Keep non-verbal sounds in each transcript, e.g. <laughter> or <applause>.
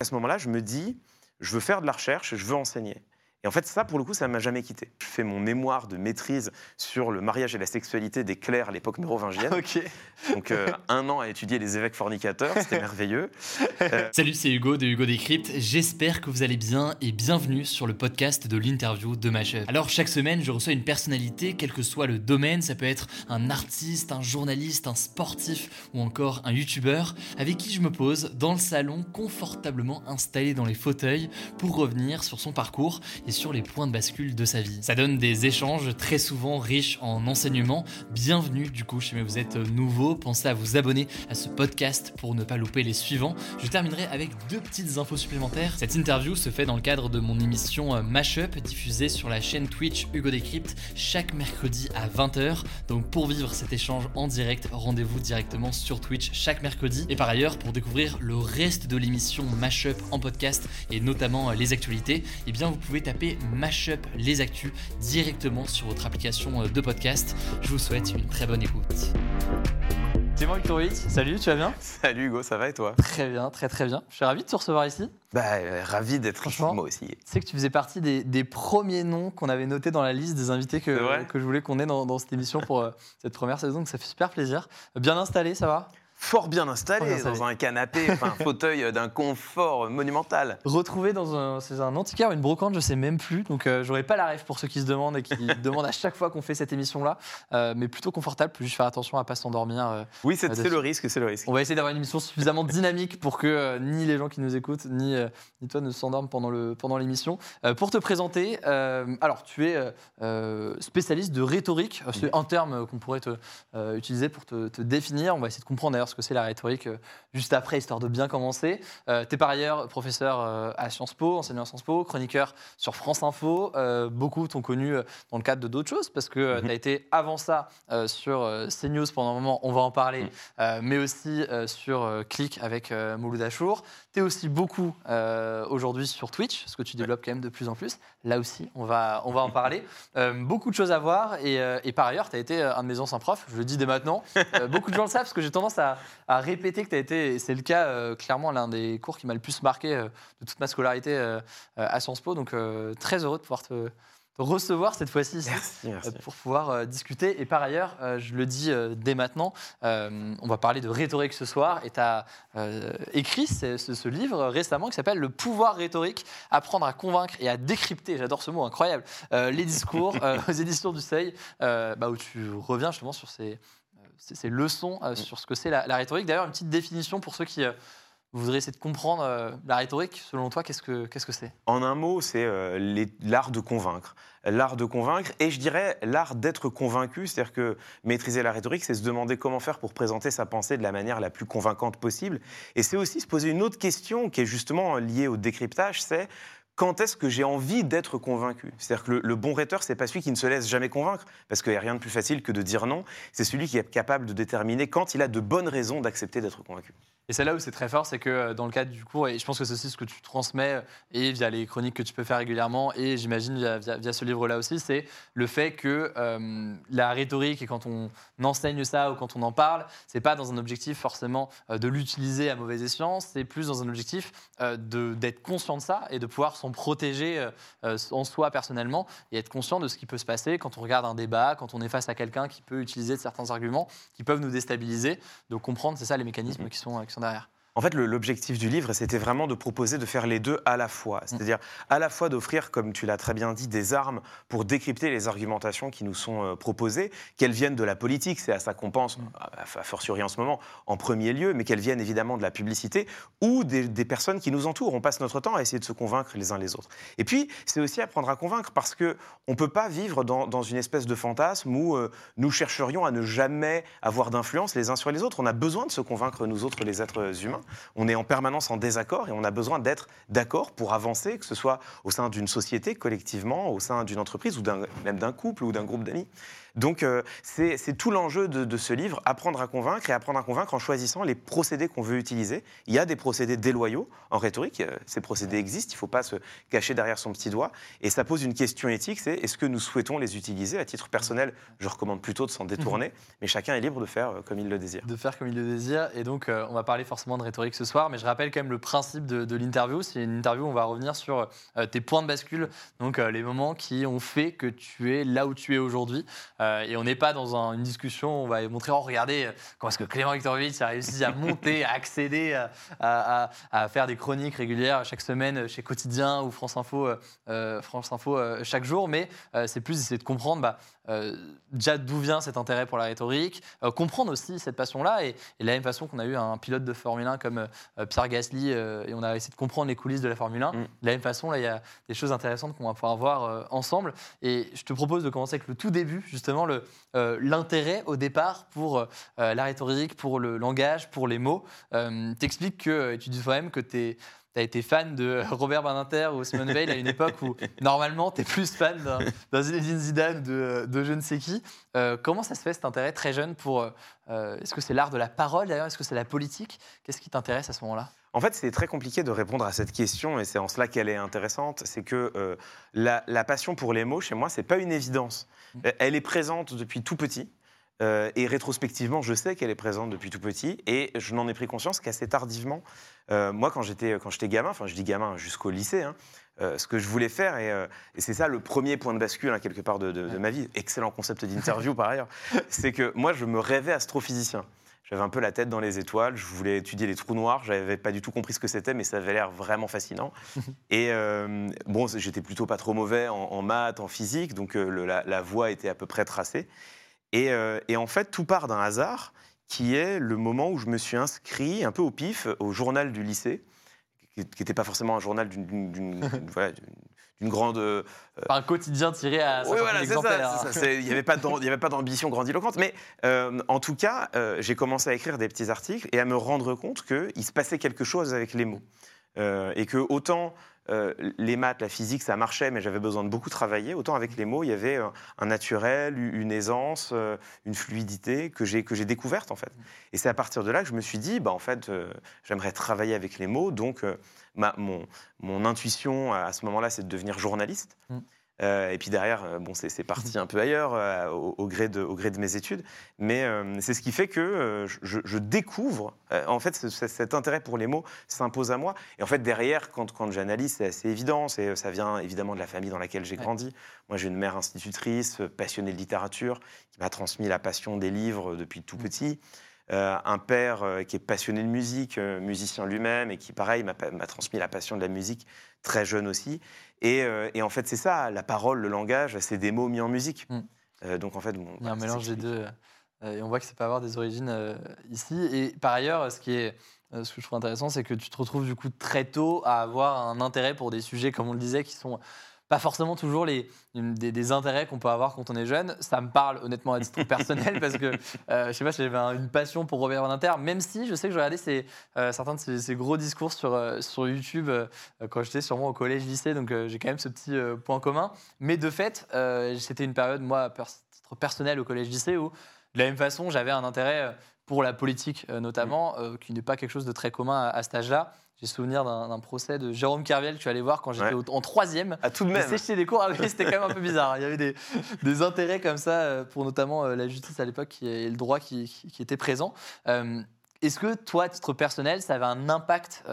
À ce moment-là, je me dis, je veux faire de la recherche, je veux enseigner. Et en fait, ça, pour le coup, ça ne m'a jamais quitté. Je fais mon mémoire de maîtrise sur le mariage et la sexualité des clercs à l'époque mérovingienne. <laughs> Ok. Donc, euh, un an à étudier les évêques fornicateurs, c'était <laughs> merveilleux. Euh, Salut, c'est Hugo de Hugo Décrypte. J'espère que vous allez bien et bienvenue sur le podcast de l'interview de Mashup. Alors, chaque semaine, je reçois une personnalité, quel que soit le domaine. Ça peut être un artiste, un journaliste, un sportif ou encore un youtubeur, avec qui je me pose dans le salon, confortablement installé dans les fauteuils, pour revenir sur son parcours sur les points de bascule de sa vie. Ça donne des échanges très souvent riches en enseignements. Bienvenue du coup, si vous êtes nouveau, pensez à vous abonner à ce podcast pour ne pas louper les suivants. Je terminerai avec deux petites infos supplémentaires. Cette interview se fait dans le cadre de mon émission euh, Mashup, diffusée sur la chaîne Twitch Hugo Décrypte chaque mercredi à 20h. Donc pour vivre cet échange en direct, rendez-vous directement sur Twitch chaque mercredi. Et par ailleurs, pour découvrir le reste de l'émission Mashup en podcast et notamment euh, les actualités, eh bien vous pouvez taper Mashup les actus directement sur votre application euh, de podcast. Je vous souhaite une très bonne écoute. Simon Victorowicz, salut, tu vas bien? Salut Hugo, ça va et toi? Très bien, très très bien. Je suis ravi de te recevoir ici. bah, euh, Ravi d'être ici, Franchement, moi aussi. Tu sais que tu faisais partie des, des premiers noms qu'on avait notés dans la liste des invités que, que je voulais qu'on ait dans, dans cette émission pour euh, cette première saison, donc ça fait super plaisir. Bien installé, ça va? Fort bien installé, bien installé. dans un canapé, enfin, un <laughs> fauteuil d'un confort monumental. Retrouvé dans un, c'est un antiquaire ou une brocante, je sais même plus, donc euh, j'aurais pas la rêve pour ceux qui se demandent et qui <laughs> demandent à chaque fois qu'on fait cette émission-là, Euh, mais plutôt confortable, faut juste faire attention à pas s'endormir. euh, Oui, c'est le risque, c'est le risque. On va essayer d'avoir une émission suffisamment dynamique pour que euh, ni les gens qui nous écoutent, ni, ni toi ne s'endorment pendant le- pendant l'émission. Pour te présenter, alors tu es spécialiste de rhétorique. C'est un terme qu'on pourrait te, utiliser pour te, te définir. On va essayer de comprendre d'ailleurs ce que c'est la rhétorique euh, juste après, histoire de bien commencer. Euh, tu es par ailleurs professeur euh, à Sciences Po, enseignant à Sciences Po, chroniqueur sur France Info. Euh, beaucoup t'ont connu dans le cadre de d'autres choses parce que Mhm. tu as été avant ça euh, sur CNews pendant un moment, on va en parler, euh, mais aussi sur Click avec Mouloud Achour. Tu es aussi beaucoup euh, aujourd'hui sur Twitch, ce que tu développes quand même de plus en plus. Là aussi, on va, on va en parler. <laughs> Euh, beaucoup de choses à voir et, euh, et par ailleurs, tu as été un de mes anciens profs, je le dis dès maintenant. <laughs> Beaucoup de gens le savent parce que j'ai tendance à, à répéter que tu as été, et c'est le cas clairement, l'un des cours qui m'a le plus marqué de toute ma scolarité à Sciences Po. Donc très heureux de pouvoir te recevoir cette fois-ci ici. Euh, pour pouvoir euh, discuter. Et par ailleurs, euh, je le dis euh, dès maintenant, on va parler de rhétorique ce soir. Et tu as écrit ce, ce- ce livre récemment qui s'appelle Le pouvoir rhétorique, apprendre à convaincre et à décrypter, j'adore ce mot incroyable, les discours <laughs> aux éditions du Seuil, bah, où tu reviens justement sur ces, ces- ces leçons sur ce que c'est la, la rhétorique. D'ailleurs, une petite définition pour ceux qui euh, voudraient essayer de comprendre euh, la rhétorique. Selon toi, qu'est-ce que qu'est-ce que c'est? En un mot, c'est euh, l'art de convaincre. L'art de convaincre, et je dirais l'art d'être convaincu, c'est-à-dire que maîtriser la rhétorique, c'est se demander comment faire pour présenter sa pensée de la manière la plus convaincante possible. Et c'est aussi se poser une autre question qui est justement liée au décryptage, c'est quand est-ce que j'ai envie d'être convaincu? C'est-à-dire que le, bon rhéteur, c'est pas celui qui ne se laisse jamais convaincre, parce qu'il n'y a rien de plus facile que de dire non. C'est celui qui est capable de déterminer quand il a de bonnes raisons d'accepter d'être convaincu. Et c'est là où c'est très fort, c'est que euh, dans le cadre du cours, et je pense que c'est aussi ce que tu transmets, euh, et via les chroniques que tu peux faire régulièrement, et j'imagine via, ce livre-là aussi, c'est le fait que euh, la rhétorique, et quand on enseigne ça ou quand on en parle, c'est pas dans un objectif forcément de l'utiliser à mauvais escient, c'est plus dans un objectif d'être conscient de ça et de pouvoir s'en protéger euh, euh, en soi personnellement, et être conscient de ce qui peut se passer quand on regarde un débat, quand on est face à quelqu'un qui peut utiliser certains arguments qui peuvent nous déstabiliser, de comprendre, c'est ça les mécanismes qui sont, qui sont derrière. En fait, l'objectif du livre, c'était vraiment de proposer de faire les deux à la fois. C'est-à-dire à la fois d'offrir, comme tu l'as très bien dit, des armes pour décrypter les argumentations qui nous sont euh, proposées, qu'elles viennent de la politique, c'est à ça qu'on pense, à, à fortiori en ce moment, en premier lieu, mais qu'elles viennent évidemment de la publicité ou des, des personnes qui nous entourent. On passe notre temps à essayer de se convaincre les uns les autres. Et puis, c'est aussi apprendre à convaincre parce que on peut pas vivre dans, dans une espèce de fantasme où euh, nous chercherions à ne jamais avoir d'influence les uns sur les autres. On a besoin de se convaincre, nous autres, les êtres humains. On est en permanence en désaccord et on a besoin d'être d'accord pour avancer, que ce soit au sein d'une société collectivement, au sein d'une entreprise ou même d'un couple ou d'un groupe d'amis. Donc euh, c'est tout l'enjeu de, ce livre, apprendre à convaincre et apprendre à convaincre en choisissant les procédés qu'on veut utiliser. Il y a des procédés déloyaux en rhétorique, euh, ces procédés existent, il ne faut pas se cacher derrière son petit doigt. Et ça pose une question éthique, c'est est-ce que nous souhaitons les utiliser? À titre personnel, je recommande plutôt de s'en détourner, mhm. mais chacun est libre de faire euh, comme il le désire. De faire comme il le désire, et donc on va parler forcément de rhétorique ce soir, mais je rappelle quand même le principe de, l'interview, c'est une interview où on va revenir sur tes points de bascule, donc les moments qui ont fait que tu es là où tu es aujourd'hui, et on n'est pas dans une discussion, on va montrer, oh, regardez, euh, comment est-ce que Clément Viktorovitch a réussi à monter, à accéder, à, faire des chroniques régulières chaque semaine chez Quotidien ou France Info, euh, France Info euh, chaque jour. Mais c'est plus essayer de comprendre bah, déjà d'où vient cet intérêt pour la rhétorique, comprendre aussi cette passion-là. Et, de la même façon qu'on a eu un pilote de Formule 1 comme Pierre Gasly, et on a essayé de comprendre les coulisses de la Formule 1. Mm. De la même façon, là, il y a des choses intéressantes qu'on va pouvoir voir ensemble. Et je te propose de commencer avec le tout début, justement, euh, l'intérêt au départ pour euh, la rhétorique, pour le langage, pour les mots. Euh, T'expliques que tu dis toi-même que tu as été fan de <laughs> Robert Badinter ou Simone Veil à une époque où normalement tu es plus fan d'un Zinedine Zidane de, de je ne sais qui. comment ça se fait cet intérêt très jeune pour. Est-ce que c'est l'art de la parole d'ailleurs? Est-ce que c'est la politique? Qu'est-ce qui t'intéresse à ce moment-là? En fait, c'est très compliqué de répondre à cette question, et c'est en cela qu'elle est intéressante. C'est que la, la, passion pour les mots, chez moi, c'est pas une évidence. Euh, elle est présente depuis tout petit. Euh, et rétrospectivement, je sais qu'elle est présente depuis tout petit, et je n'en ai pris conscience qu'assez tardivement. Euh, moi, quand j'étais quand j'étais gamin, enfin je dis gamin jusqu'au lycée, hein, ce que je voulais faire, et, c'est ça le premier point de bascule hein, quelque part de, de, ma vie. Excellent concept d'interview par ailleurs. <laughs> C'est que moi, je me rêvais astrophysicien. J'avais un peu la tête dans les étoiles, je voulais étudier les trous noirs, je n'avais pas du tout compris ce que c'était, mais ça avait l'air vraiment fascinant. <laughs> et euh, bon, j'étais plutôt pas trop mauvais en, maths, en physique, donc euh, la, voie était à peu près tracée. Euh, et, en fait, tout part d'un hasard, qui est le moment où je me suis inscrit un peu au pif au journal du lycée, qui n'était pas forcément un journal d'une une <laughs> grande. Euh, un quotidien tiré à oui, voilà, exemplaires. Il n'y avait pas d'ambition grandiloquente. Mais euh, en tout cas, euh, j'ai commencé à écrire des petits articles et à me rendre compte qu'il se passait quelque chose avec les mots. et que autant les maths, la physique, ça marchait, mais j'avais besoin de beaucoup travailler. Autant avec les mots, il y avait un naturel, une aisance, une fluidité que j'ai que j'ai découverte en fait. Et c'est à partir de là que je me suis dit, bah en fait, j'aimerais travailler avec les mots, donc mon, mon, intuition à ce moment-là, c'est de devenir journaliste. Mm. Euh, et puis derrière, euh, bon, c'est parti un peu ailleurs euh, au, gré de, au gré de mes études. Mais c'est ce qui fait que je, découvre, en fait, cet intérêt pour les mots s'impose à moi. Et en fait, derrière, quand, quand j'analyse, c'est assez évident. Ça vient évidemment de la famille dans laquelle j'ai grandi. Moi, j'ai une mère institutrice, passionnée de littérature, qui m'a transmis la passion des livres depuis tout mm. petit. Euh, un père euh, qui est passionné de musique, euh, musicien lui-même, et qui, pareil, m'a transmis la passion de la musique très jeune aussi. Et, en fait, c'est ça, la parole, le langage, c'est des mots mis en musique. Mm. donc en fait, il y a un mélange des deux. et on voit que ça peut avoir des origines ici. Et par ailleurs, ce qui est ce que je trouve intéressant, c'est que tu te retrouves du coup très tôt à avoir un intérêt pour des sujets, comme on le disait, qui sont pas forcément toujours les, des, intérêts qu'on peut avoir quand on est jeune. Ça me parle honnêtement à titre <laughs> personnel parce que euh, je sais pas si j'avais une passion pour Robert Badinter, même si je sais que je regardais euh, certains de ses, gros discours sur, euh, sur YouTube quand j'étais sûrement au collège-lycée, donc j'ai quand même ce petit point commun. Mais de fait, c'était une période, moi, à titre personnel au collège-lycée, où de la même façon, j'avais un intérêt pour la politique notamment, qui n'est pas quelque chose de très commun à, à cet âge-là. J'ai souvenir d'un procès de Jérôme Kerviel que suis allé voir quand j'étais en troisième. À ah, tout de même. Des cours, ah c'était quand même un peu bizarre. Il y avait des, des intérêts comme ça euh, pour notamment euh, la justice à l'époque et le droit qui, qui, était présent. Euh, est-ce que toi, à titre personnel, ça avait un impact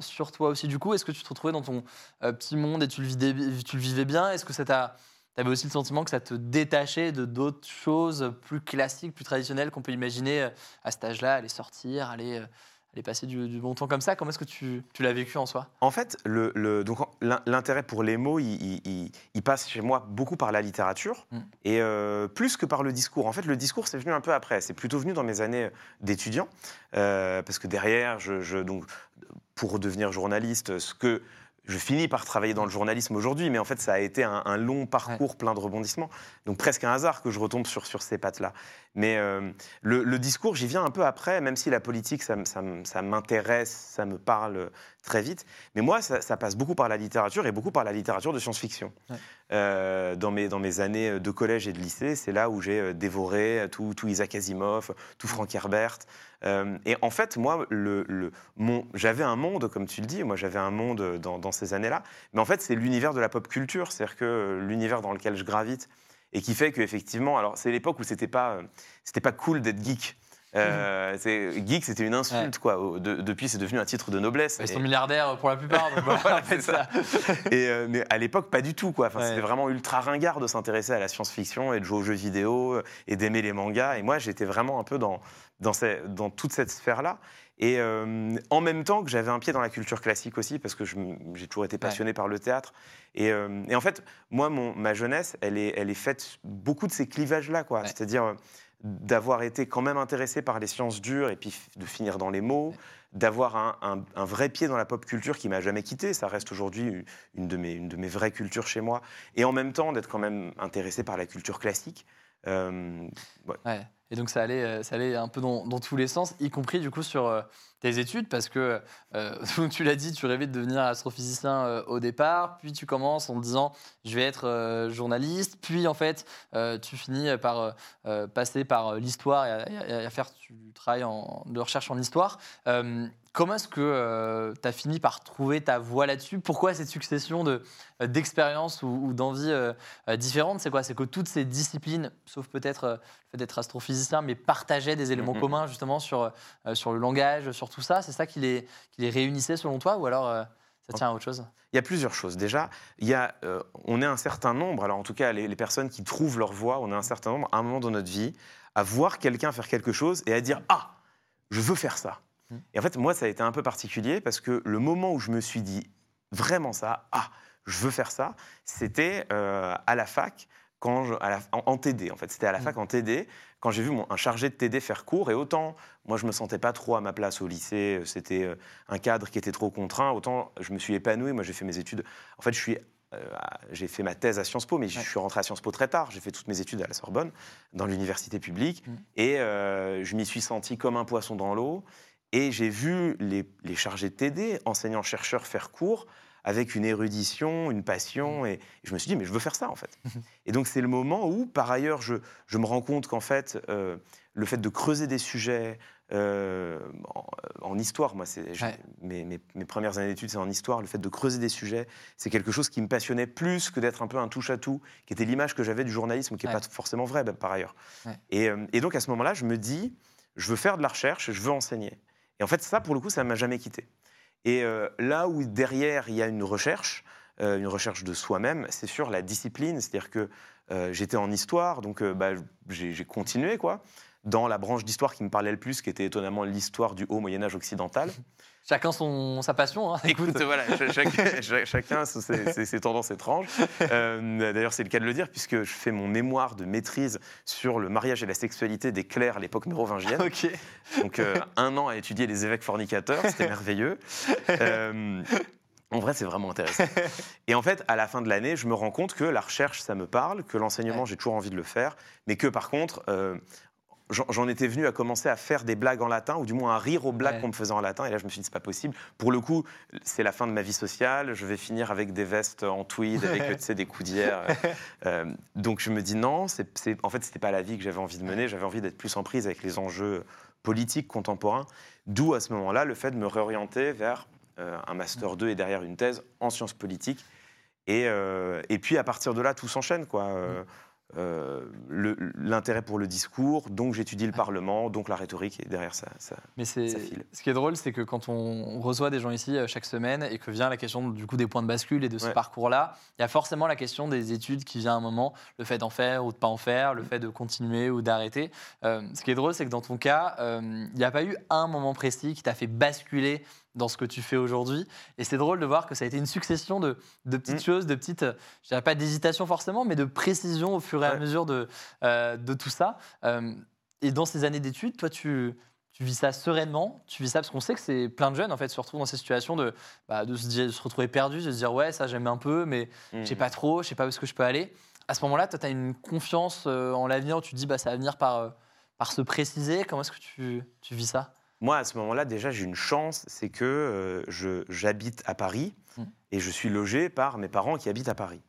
sur toi aussi? Du coup Est-ce que tu te retrouvais dans ton petit monde et tu le vivais, tu le vivais bien? Est-ce que ça t'a tu avais aussi le sentiment que ça te détachait de d'autres choses plus classiques, plus traditionnelles qu'on peut imaginer à cet âge-là, aller sortir, aller aller passer du, bon temps comme ça. Comment est-ce que tu, l'as vécu en soi? En fait, le, donc l'intérêt pour les mots, il, passe chez moi beaucoup par la littérature mm. et euh, plus que par le discours. En fait, le discours, c'est venu un peu après. C'est plutôt venu dans mes années d'étudiant, euh, parce que derrière, je, donc, pour devenir journaliste, ce que je finis par travailler dans le journalisme aujourd'hui, mais en fait, ça a été un, un long parcours plein de rebondissements. Donc presque un hasard que je retombe sur, sur ces pattes-là. Mais euh, le, le discours, j'y viens un peu après, même si la politique, ça, m'intéresse, ça me parle très vite. Mais moi, ça, ça passe beaucoup par la littérature et beaucoup par la littérature de science-fiction. Ouais. Euh, dans, mes, dans mes années de collège et de lycée, c'est là où j'ai euh, dévoré tout, tout Isaac Asimov, tout Frank Herbert. Euh, et en fait, moi, le, le- mon- j'avais un monde, comme tu le dis, moi j'avais un monde dans, dans ces années-là, mais en fait, c'est l'univers de la pop culture, c'est-à-dire que l'univers dans lequel je gravite, et qui fait qu'effectivement, alors c'est l'époque où c'était pas, euh, c'était pas cool d'être geek. Euh, c'est- geek, c'était une insulte, quoi. Au- de- depuis, c'est devenu un titre de noblesse. Ils Et- sont milliardaires pour la plupart. Donc <laughs> voilà, Voilà, en fait, c'est ça. Et, euh, mais à l'époque, pas du tout. Quoi. Enfin, Ouais. C'était vraiment ultra ringard de s'intéresser à la science-fiction et de jouer aux jeux vidéo euh, et d'aimer les mangas. Et moi, j'étais vraiment un peu dans, dans, ces- dans toute cette sphère-là. Et euh, en même temps que j'avais un pied dans la culture classique aussi, parce que je j'ai toujours été passionné par le théâtre. Et, euh, et en fait, moi, mon, ma jeunesse, elle est, elle est faite beaucoup de ces clivages-là. quoi. Ouais. C'est-à-dire d'avoir été quand même intéressé par les sciences dures et puis de finir dans les mots, d'avoir un, un- un vrai pied dans la pop culture qui m'a jamais quitté. Ça reste aujourd'hui une de, mes, une de mes vraies cultures chez moi. Et en même temps, d'être quand même intéressé par la culture classique. Euh, ouais. Ouais. Et donc ça allait, euh, ça allait un peu dans, tous les sens, y compris du coup sur euh, tes études, parce que euh, <laughs> tu l'as dit, tu rêvais de devenir astrophysicien euh, au départ, puis tu commences en te disant je vais être journaliste, puis en fait tu finis par passer par l'histoire et, à- faire du travail de recherche en histoire. Euh, comment est-ce que tu as fini par trouver ta voie là-dessus? Pourquoi cette succession de, euh, d'expériences ou, ou d'envies euh, euh, différentes? C'est quoi? C'est que toutes ces disciplines, sauf peut-être euh, le fait d'être astrophysicien, mais partageaient des éléments Mhm. communs justement sur, euh, sur le langage, sur tout ça? C'est ça qui les, qui les réunissait selon toi? Ou alors euh, ça tient à autre chose? Il y a plusieurs choses. Déjà, il y a, euh, on est un certain nombre, alors en tout cas les, les personnes qui trouvent leur voie, on est un certain nombre à un moment dans notre vie à voir quelqu'un faire quelque chose et à dire Ah, je veux faire ça. Et en fait, moi, ça a été un peu particulier parce que le moment où je me suis dit vraiment ça, Ah, je veux faire ça, c'était euh, à la fac. Quand je- à la- en, en TD, en fait. C'était à la Mm. fac en TD, quand j'ai vu mon, un chargé de TD faire cours. Et autant, moi, je me sentais pas trop à ma place au lycée. C'était euh, un cadre qui était trop contraint. Autant, je me suis épanoui. Moi, j'ai fait mes études. En fait, je suis. euh, j'ai fait ma thèse à Sciences Po, mais je suis rentré à Sciences Po très tard. J'ai fait toutes mes études à la Sorbonne, dans l'université publique, Mm. et euh, je m'y suis senti comme un poisson dans l'eau. Et j'ai vu les, les chargés de TD, enseignants-chercheurs, faire cours avec une érudition, une passion, et je me suis dit, mais je veux faire ça, en fait. et donc, c'est le moment où, par ailleurs, je, je me rends compte qu'en fait, euh, le fait de creuser des sujets euh, en, en histoire, moi, c'est, Ouais. mes, mes- mes premières années d'études, c'est en histoire, le fait de creuser des sujets, c'est quelque chose qui me passionnait plus que d'être un peu un touche-à-tout, qui était l'image que j'avais du journalisme, qui n'est Ouais. pas forcément vrai, bah, par ailleurs. Ouais. Et, euh, et donc, à ce moment-là, je me dis, je veux faire de la recherche, je veux enseigner. Et en fait, ça, pour le coup, ça ne m'a jamais quitté. Et euh, là où derrière, il y a une recherche, euh, une recherche de soi-même, c'est sur la discipline. C'est-à-dire que euh, j'étais en histoire, donc bah, j'ai j'ai continué, quoi, dans la branche d'histoire qui me parlait le plus, qui était étonnamment l'histoire du haut Moyen-Âge occidental. Chacun son, sa passion. hein. Écoute, voilà, chaque- <laughs> chacun ses, ses- ses tendances étranges. Euh, D'ailleurs, c'est le cas de le dire, puisque je fais mon mémoire de maîtrise sur le mariage et la sexualité des clercs à l'époque mérovingienne. ok. Donc, euh, un an à étudier les évêques fornicateurs, c'était <laughs> merveilleux. Euh, en vrai, c'est vraiment intéressant. Et en fait, à la fin de l'année, je me rends compte que la recherche, ça me parle, que l'enseignement, j'ai toujours envie de le faire, mais que par contre, euh, j'en étais venu à commencer à faire des blagues en latin, ou du moins à rire aux blagues Ouais. qu'on me faisait en latin. Et là, je me suis dit, c'est pas possible. Pour le coup, c'est la fin de ma vie sociale. Je vais finir avec des vestes en tweed, avec des coudières. <laughs> Euh, donc, je me dis, non, c'est c'est- en fait, c'était pas la vie que j'avais envie de mener. J'avais envie d'être plus en prise avec les enjeux politiques contemporains. D'où, à ce moment-là, le fait de me réorienter vers euh, un Master 2 et derrière une thèse en sciences politiques. Et, euh, et puis, à partir de là, tout s'enchaîne. quoi. Euh, L'intérêt pour le discours, donc j'étudie le Parlement, donc la rhétorique, et derrière ça, ça Mais c'est ce qui est drôle, c'est que quand on reçoit des gens ici euh, chaque semaine et que vient la question du coup des points de bascule et de ce Ouais. parcours-là, il y a forcément la question des études qui vient à un moment, le fait d'en faire ou de pas en faire, le fait de continuer ou d'arrêter. Euh, ce qui est drôle, c'est que dans ton cas, il n'y a pas eu un moment précis qui t'a fait basculer dans ce que tu fais aujourd'hui. Et c'est drôle de voir que ça a été une succession de, de petites Mm. choses, de petites, euh, je dirais pas d'hésitation forcément, mais de précision au fur et à mesure de, euh, de tout ça. Euh, et dans ces années d'études, toi, tu tu vis ça sereinement, tu vis ça parce qu'on sait que c'est plein de jeunes en fait se retrouvent dans ces situations de, bah, de, se, dire- de se retrouver perdus, de se dire ouais ça j'aime un peu mais Mm. je sais pas trop, je sais pas où est-ce que je peux aller. À ce moment-là, toi tu as une confiance en l'avenir tu te dis bah ça va venir par, par se préciser. Comment est-ce que tu, tu vis ça? Moi, à ce moment-là, déjà, j'ai une chance, c'est que euh, je- j'habite à Paris Mm. et je suis logé par mes parents qui habitent à Paris.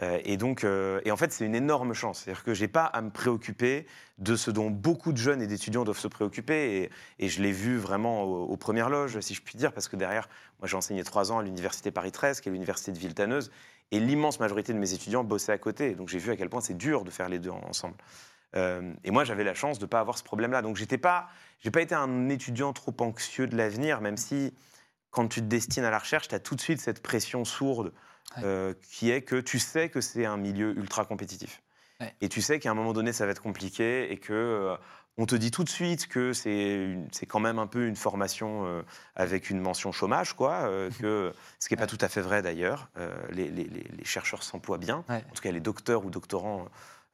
Euh, et donc, euh, et en fait, c'est une énorme chance. C'est-à-dire que j'ai pas à me préoccuper de ce dont beaucoup de jeunes et d'étudiants doivent se préoccuper. Et, et je l'ai vu vraiment aux, aux premières loges, si je puis dire, parce que derrière, moi, j'ai enseigné trois ans à l'université Paris 13, qui est l'université de Villetaneuse, et l'immense majorité de mes étudiants bossaient à côté. Donc, j'ai vu à quel point c'est dur de faire les deux ensemble. Euh, et moi, j'avais la chance de ne pas avoir ce problème-là. Donc, j'étais pas, j'ai pas été un étudiant trop anxieux de l'avenir, même si, quand tu te destines à la recherche, tu as tout de suite cette pression sourde Ouais. euh, qui est que tu sais que c'est un milieu ultra compétitif. Ouais. Et tu sais qu'à un moment donné, ça va être compliqué et que. euh, on te dit tout de suite que c'est quand même un peu une formation euh, avec une mention chômage, quoi. euh, <laughs> que, ce qui n'est pas tout à fait vrai d'ailleurs. Euh, les, les- les- les chercheurs s'emploient bien. Ouais. En tout cas, les docteurs ou doctorants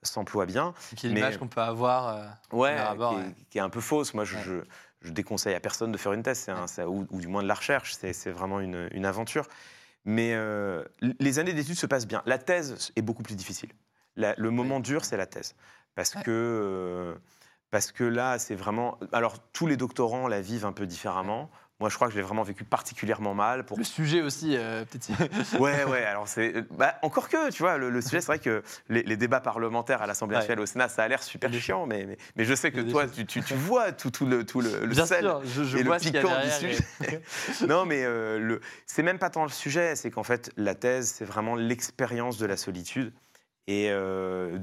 s'emploient bien. Qui est l'image qu'on peut avoir euh, Ouais, abord, qui, est, ouais. qui est un peu fausse. Moi, je, Ouais. je, je déconseille à personne de faire une thèse, un- ou, ou du moins de la recherche. C'est vraiment une, une aventure. Mais euh, les années d'études se passent bien. La thèse est beaucoup plus difficile. La- le moment dur, c'est la thèse. Parce que. euh, parce que là, c'est vraiment. Alors, tous les doctorants la vivent un peu différemment. Moi, je crois que je l'ai vraiment vécu particulièrement mal. Pour Le sujet aussi, euh, peut-être. <laughs> Ouais, ouais, alors c'est. Bah, encore que, tu vois, le, le sujet, c'est vrai que les, les débats parlementaires à l'Assemblée Ouais. nationale, au Sénat, ça a l'air super chiant, mais, mais, mais je sais que toi, tu, tu, tu vois tout, tout le, tout le, le Bien sel. sûr, je, je et le vois piquant du sujet. et- <laughs> Non, mais euh, le... c'est même pas tant le sujet, c'est qu'en fait, la thèse, c'est vraiment l'expérience de la solitude. Et euh,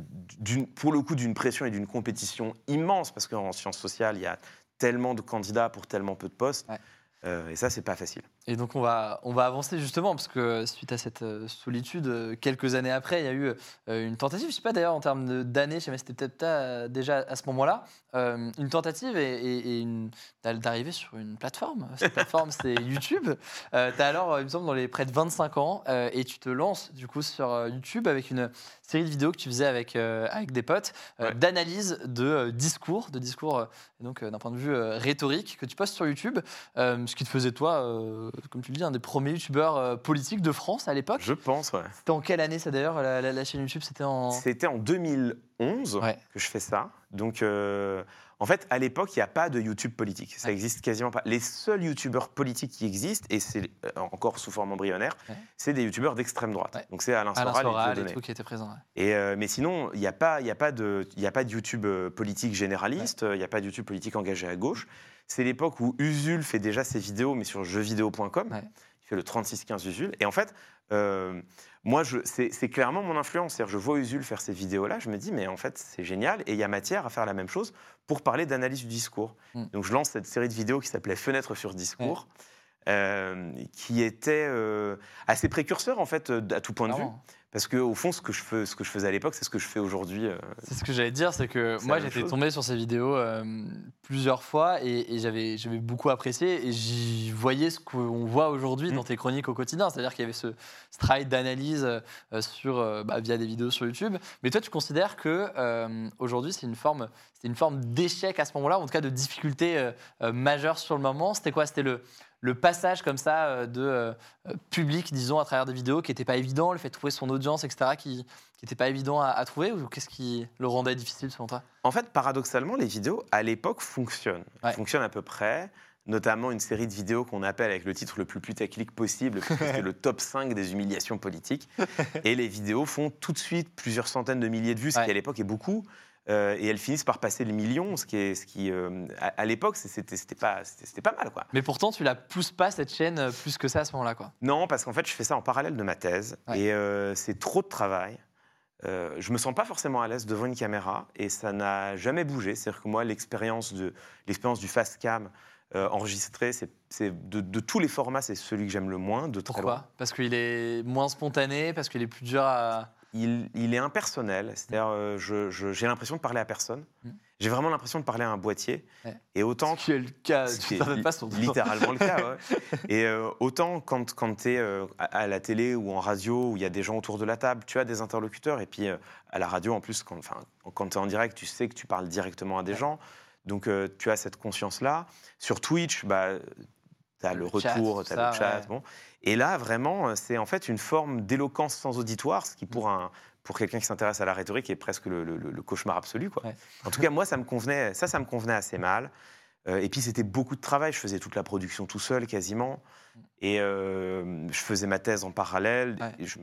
pour le coup, d'une pression et d'une compétition immense, parce qu'en sciences sociales, il y a tellement de candidats pour tellement peu de postes. Ouais. Euh, et ça, c'est pas facile. Et donc on va, on va avancer justement, parce que suite à cette euh, solitude, euh, quelques années après, il y a eu euh, une tentative, je ne sais pas d'ailleurs en termes d'années, je sais pas si c'était peut-être euh, déjà à ce moment-là, euh, une tentative et, d'arriver sur une plateforme. Cette plateforme, c'est <laughs> YouTube. tu as alors, euh, il me semble, dans les près de 25 ans, euh, et tu te lances du coup sur euh, YouTube avec une série de vidéos que tu faisais avec, euh, avec des potes, euh, Ouais. d'analyse de euh, discours, de discours, euh, donc euh, d'un point de vue euh, rhétorique, que tu postes sur YouTube. Euh, ce qui te faisait, toi, euh, comme tu le dis, un des premiers youtubeurs euh, politiques de France à l'époque. Je pense, ouais. C'était en quelle année, ça d'ailleurs, la, la- la chaîne YouTube? C'était en. C'était en 2011 Ouais. que je fais ça. Donc, euh, en fait, à l'époque, il n'y a pas de YouTube politique. Ça Ouais. existe quasiment pas. Les seuls YouTubeurs politiques qui existent, et c'est euh, encore sous forme embryonnaire, Ouais. c'est des YouTubeurs d'extrême droite. Ouais. Donc, c'est Alain Alain Soral, et Soral et Dieudonné. tout qui était présent. Et, euh, mais sinon, il n'y a, pas- y a, pas de- y a pas de YouTube euh, politique généraliste, euh, il n'y a pas de YouTube politique engagé à gauche. C'est l'époque où Usul fait déjà ses vidéos, mais sur jeuxvideo.com. Ouais. Il fait le 3615 Usul. Et en fait, euh, moi, c'est clairement mon influence. C'est-à-dire, je vois Usul faire ces vidéos-là, je me dis, mais en fait, c'est génial. Et il y a matière à faire la même chose pour parler d'analyse du discours. Mm. Donc, je lance cette série de vidéos qui s'appelait Fenêtre sur discours. euh, qui était euh, assez précurseur en fait à tout point de vue Clairement. Parce que au fond ce que je, fais, ce que je faisais à l'époque c'est ce que je fais aujourd'hui euh, C'est ce que j'allais dire, c'est que moi j'étais tombé sur ces vidéos euh, plusieurs fois et, et j'avais j'avais beaucoup apprécié et j'y voyais ce qu'on voit aujourd'hui Mm. dans tes chroniques au quotidien, c'est-à-dire qu'il y avait ce, travail d'analyse euh, sur euh, bah, via des vidéos sur YouTube. Mais toi, tu considères que aujourd'hui c'est une forme c'est une forme d'échec à ce moment-là, ou en tout cas de difficulté majeure sur le moment? C'était quoi? C'était le le passage comme ça de public, disons, à travers des vidéos qui n'était pas évident, le fait de trouver son audience, etc., qui n'était pas évident à, à trouver, ou qu'est-ce qui le rendait difficile selon toi? En fait, paradoxalement, les vidéos, à l'époque, fonctionnent. Ouais. Fonctionnent à peu près, notamment une série de vidéos qu'on appelle avec le titre le plus putaclic possible, c'est <laughs> le top 5 des humiliations politiques. Et les vidéos font tout de suite plusieurs centaines de milliers de vues, ce Ouais. qui à l'époque est beaucoup. Euh, et elles finissent par passer le million, ce qui, est, ce qui euh, à, à l'époque, c'était pas, pas mal. quoi. Mais pourtant, tu la pousses pas cette chaîne euh, plus que ça à ce moment-là, quoi. Non, parce qu'en fait, je fais ça en parallèle de ma thèse. Ouais. Et euh, c'est trop de travail. Je me sens pas forcément à l'aise devant une caméra et ça n'a jamais bougé. C'est-à-dire que moi, l'expérience du fast cam euh, enregistré, c'est de, de tous les formats, c'est celui que j'aime le moins. De. Pourquoi? Parce qu'il est moins spontané, parce qu'il est plus dur à. Il, il est impersonnel. C'est-à-dire, euh, je- je- j'ai l'impression de parler à personne. Mm. J'ai vraiment l'impression de parler à un boîtier. Ouais. Et autant Ce qui est le cas certaine li- façon. littéralement le cas. ouais. <laughs> Et euh, autant quand, quand tu es à, à la télé ou en radio, où il y a des gens autour de la table, tu as des interlocuteurs. Et puis euh, à la radio, en plus, quand, quand tu es en direct, tu sais que tu parles directement à des gens. Donc euh, tu as cette conscience-là. Sur Twitch, bah, tu as le, Le retour, tu as ça, le chat. ouais. Bon. Et là, vraiment, euh, c'est en fait une forme d'éloquence sans auditoire, ce qui pour, un, pour quelqu'un qui s'intéresse à la rhétorique est presque le, le- le cauchemar absolu. Quoi. Ouais. En tout cas, moi, ça me convenait, ça, ça me convenait assez mal. Euh, et puis, c'était beaucoup de travail. Je faisais toute la production tout seul, quasiment. Et euh, je faisais ma thèse en parallèle. Ouais. Et, je-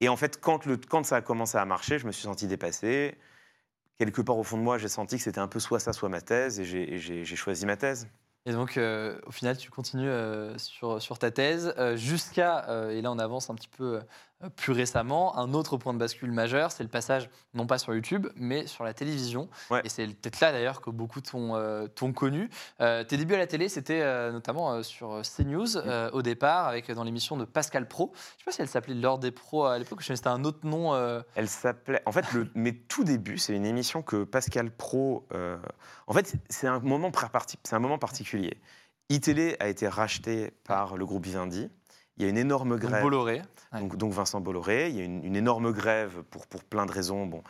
et en fait, quand, le, quand ça a commencé à marcher, je me suis senti dépassé. Quelque part au fond de moi, j'ai senti que c'était un peu soit ça, soit ma thèse. Et j'ai choisi ma thèse. Et donc, euh, au final, tu continues euh, sur, ta thèse euh, jusqu'à, et là on avance un petit peu plus récemment, un autre point de bascule majeur, c'est le passage, non pas sur YouTube, mais sur la télévision. Ouais. Et c'est peut-être là d'ailleurs que beaucoup t'ont euh, connu. Euh, tes débuts à la télé, c'était euh, notamment euh, sur CNews euh, au départ, avec dans l'émission de Pascal Pro. Je sais pas si elle s'appelait L'Ordre des Pros à l'époque, c'était un autre nom. euh, Elle s'appelait. En fait, le, <laughs> mes tout débuts, c'est une émission que Pascal Pro. euh, En fait, c'est un moment un moment particulier. iTélé a été racheté par le groupe Vivendi. Il y a une énorme donc grève. Bolloré. Ouais. donc, donc Vincent Bolloré. Il y a une, une énorme grève pour, pour plein de raisons bon,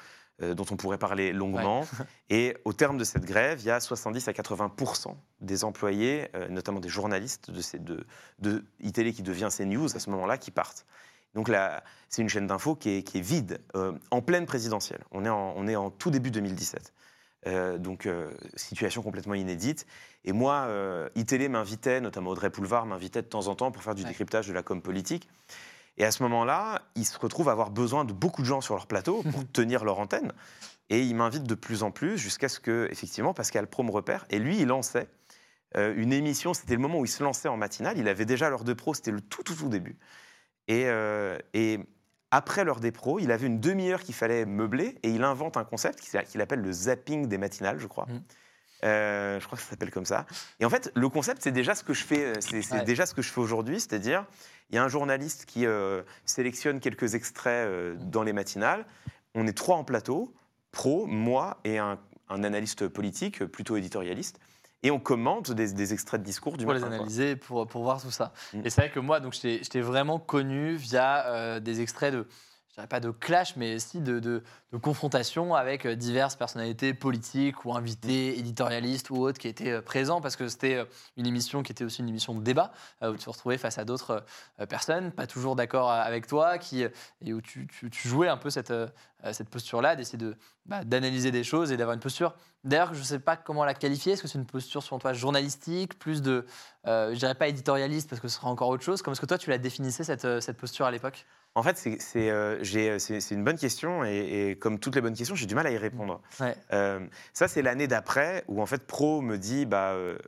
euh, dont on pourrait parler longuement. Et au terme de cette grève, il y a 70 à 80% des employés, euh, notamment des journalistes de, ces, de, de iTélé qui devient CNews à ce moment-là, qui partent. Donc là, c'est une chaîne d'infos qui est, qui est vide, euh, en pleine présidentielle. On est en, on est en tout début 2017. Euh, donc, euh, situation complètement inédite. Et moi, euh, iTélé m'invitait, notamment Audrey Poulevard m'invitait de temps en temps pour faire du Ouais. décryptage de la com politique. Et à ce moment-là, ils se retrouvent à avoir besoin de beaucoup de gens sur leur plateau pour <laughs> tenir leur antenne. Et ils m'invitent de plus en plus jusqu'à ce que, effectivement, Pascal Pro me repère. Et lui, il lançait euh, une émission. C'était le moment où il se lançait en matinale. Il avait déjà l'heure de pro. C'était le tout, tout, tout début. Et, et après l'heure des pros, il avait une demi-heure qu'il fallait meubler. Et il invente un concept qu'il appelle le zapping des matinales, je crois. Mhm. Euh, je crois que ça s'appelle comme ça. Et en fait, le concept, c'est déjà ce que je fais. euh, C'est Ouais. déjà ce que je fais aujourd'hui, c'est-à-dire, il y a un journaliste qui euh, sélectionne quelques extraits euh, dans les matinales. On est trois en plateau, pro, moi et un, un analyste politique, plutôt éditorialiste, et on commente des, des extraits de discours du pour les matin. quoi. analyser, pour, pour voir tout ça. Mm. Et c'est vrai que moi, donc, je t'ai vraiment connu via euh, des extraits de, dirais pas de clash, mais si de, de, de confrontation avec euh, diverses personnalités politiques ou invités, éditorialistes ou autres qui étaient euh, présents, parce que c'était euh, une émission qui était aussi une émission de débat, où tu te retrouvais face à d'autres personnes, pas toujours d'accord avec toi, qui, et où tu, tu- tu jouais un peu cette, cette posture-là, d'essayer de, bah, d'analyser des choses et d'avoir une posture. D'ailleurs, je ne sais pas comment la qualifier. Est-ce que c'est une posture, selon toi, journalistique, plus de, euh, je dirais pas éditorialiste, parce que ce sera encore autre chose. Comment est-ce que toi, tu la définissais, cette, cette posture à l'époque? En fait, c'est- euh, j'ai- c'est- une bonne question et, et comme toutes les bonnes questions, j'ai du mal à y répondre. Ouais. Euh, ça, c'est l'année d'après où en fait Pro me dit bah euh,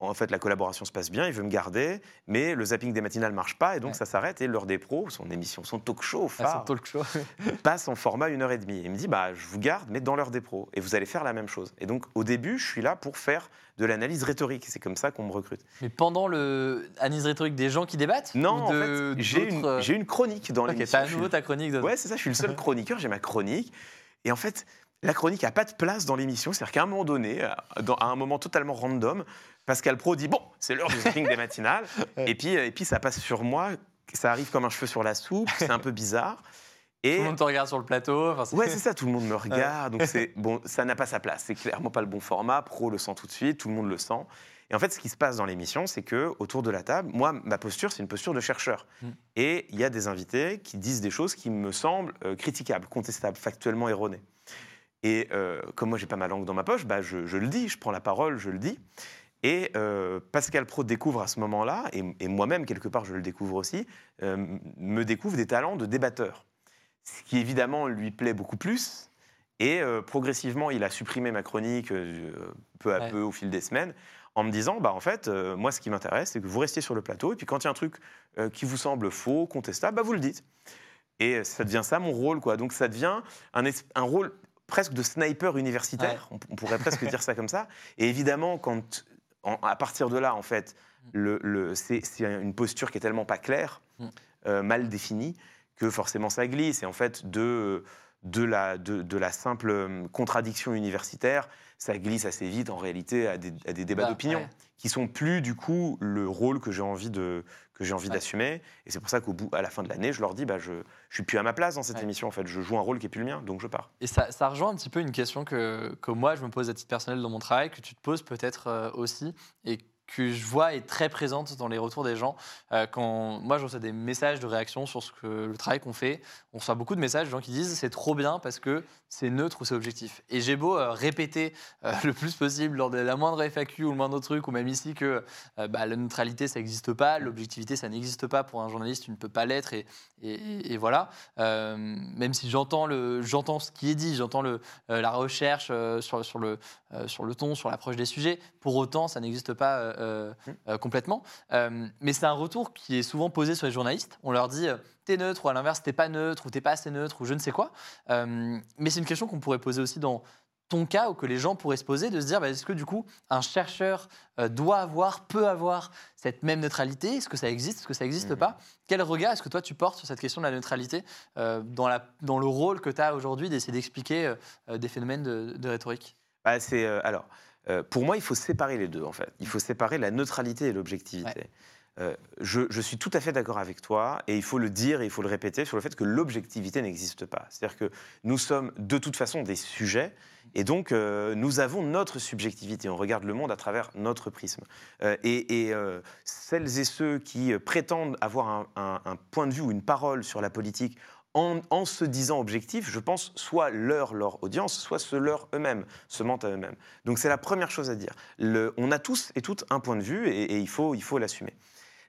en fait la collaboration se passe bien, il veut me garder, mais le zapping des matinales marche pas et donc Ouais. ça s'arrête et l'heure des pros, son émission, son talk show Ah, phare, son talk show. <laughs> passe en format une heure et demie. Il me dit bah je vous garde mais dans l'heure des pros et vous allez faire la même chose. Et donc au début, je suis là pour faire de l'analyse rhétorique. C'est comme ça qu'on me recrute. Mais pendant le analyse rhétorique des gens qui débattent Non, ou en de- fait, j'ai d'autres, une, euh, j'ai une chronique dans Ok, l'émission. t'as à nouveau ta chronique. De... Ouais, c'est ça, je suis le seul <laughs> chroniqueur, j'ai ma chronique. Et en fait, la chronique n'a pas de place dans l'émission. C'est-à-dire qu'à un moment donné, à dans- à un moment totalement random, Pascal Pro dit Bon, c'est l'heure du zapping des matinales. <laughs> Et, puis, et puis, ça passe sur moi. Ça arrive comme un cheveu sur la soupe. C'est un peu bizarre. Et. Tout le monde te regarde sur le plateau. Enfin, c'est- Ouais, c'est ça, tout le monde me <laughs> regarde. Donc, c'est bon, ça n'a pas sa place. C'est clairement pas le bon format. Pro le sent tout de suite, tout le monde le sent. Et en fait, ce qui se passe dans l'émission, c'est que autour de la table, moi, ma posture, c'est une posture de chercheur. Mm. Et il y a des invités qui disent des choses qui me semblent euh, critiquables, contestables, factuellement erronées. Et euh, comme moi, j'ai pas ma langue dans ma poche, bah, je, je le dis, je prends la parole, je le dis. Et euh, Pascal Pro découvre à ce moment-là, et, et moi-même, quelque part, je le découvre aussi, euh, me découvre des talents de débatteur. Ce qui, évidemment, lui plaît beaucoup plus. Et progressivement, il a supprimé ma chronique peu à Ouais. peu au fil des semaines, en me disant, bah, en fait, moi, ce qui m'intéresse, c'est que vous restiez sur le plateau, et puis quand il y a un truc qui vous semble faux, contestable, bah, vous le dites. Et ça devient ça mon rôle, quoi. Donc ça devient un rôle presque de sniper universitaire, on, on pourrait presque dire ça comme ça. Et évidemment, quand, en- à partir de là, en fait, le, le- c'est une posture qui est tellement pas claire, Mm. euh, mal définie, que forcément ça glisse. Et en fait, de, de, la, de, de la simple euh, contradiction universitaire, ça glisse assez vite en réalité à des, à des débats Bah, d'opinion ouais. qui sont plus du coup le rôle que j'ai envie de que j'ai envie Ouais. d'assumer. Et c'est pour ça qu'au bout, à la fin de l'année, je leur dis, bah, je, je suis plus à ma place dans cette Ouais. émission. En fait, je joue un rôle qui est plus le mien, donc je pars. Et ça, ça rejoint un petit peu une question que, que moi, je me pose à titre personnel dans mon travail, que tu te poses peut-être euh, aussi, et que je vois est très présente dans les retours des gens. Euh, quand moi, je reçois des messages de réaction sur ce que, le travail qu'on fait, on reçoit beaucoup de messages de gens qui disent c'est trop bien parce que c'est neutre ou c'est objectif. Et j'ai beau euh, répéter euh, <laughs> le plus possible lors de la moindre FAQ ou le moindre truc, ou même ici que bah, la neutralité, ça n'existe pas, l'objectivité, ça n'existe pas. Pour un journaliste, tu ne peux pas l'être, et, et- voilà. Même si j'entends ce qui est dit, j'entends le, la recherche sur, sur, le, sur le ton, sur l'approche des sujets. Pour autant, ça n'existe pas euh, euh, complètement. Euh, mais c'est un retour qui est souvent posé sur les journalistes. On leur dit t'es neutre, ou à l'inverse, t'es pas neutre, ou t'es pas assez neutre, ou je ne sais quoi. Mais c'est une question qu'on pourrait poser aussi dans ton cas, ou que les gens pourraient se poser, de se dire bah, est-ce que du coup, un chercheur doit avoir, peut avoir cette même neutralité? Est-ce que ça existe? Est-ce que ça n'existe Mhm. pas? Quel regard est-ce que toi tu portes sur cette question de la neutralité euh, dans, la, dans le rôle que tu as aujourd'hui d'essayer d'expliquer euh, des phénomènes de, de rhétorique? Bah, c'est euh, alors, euh, pour moi, il faut séparer les deux en fait. Il faut séparer la neutralité et l'objectivité. Euh, je, je suis tout à fait d'accord avec toi et il faut le dire et il faut le répéter sur le fait que l'objectivité n'existe pas. C'est-à-dire que nous sommes de toute façon des sujets et donc euh, nous avons notre subjectivité. On regarde le monde à travers notre prisme. Euh, et et, celles et ceux qui prétendent avoir un, un- un point de vue ou une parole sur la politique en, se disant objectif, je pense, soit leur, leur audience, soit se leur eux-mêmes, se mentent à eux-mêmes. Donc c'est la première chose à dire. On a tous et toutes un point de vue et, il faut il faut l'assumer.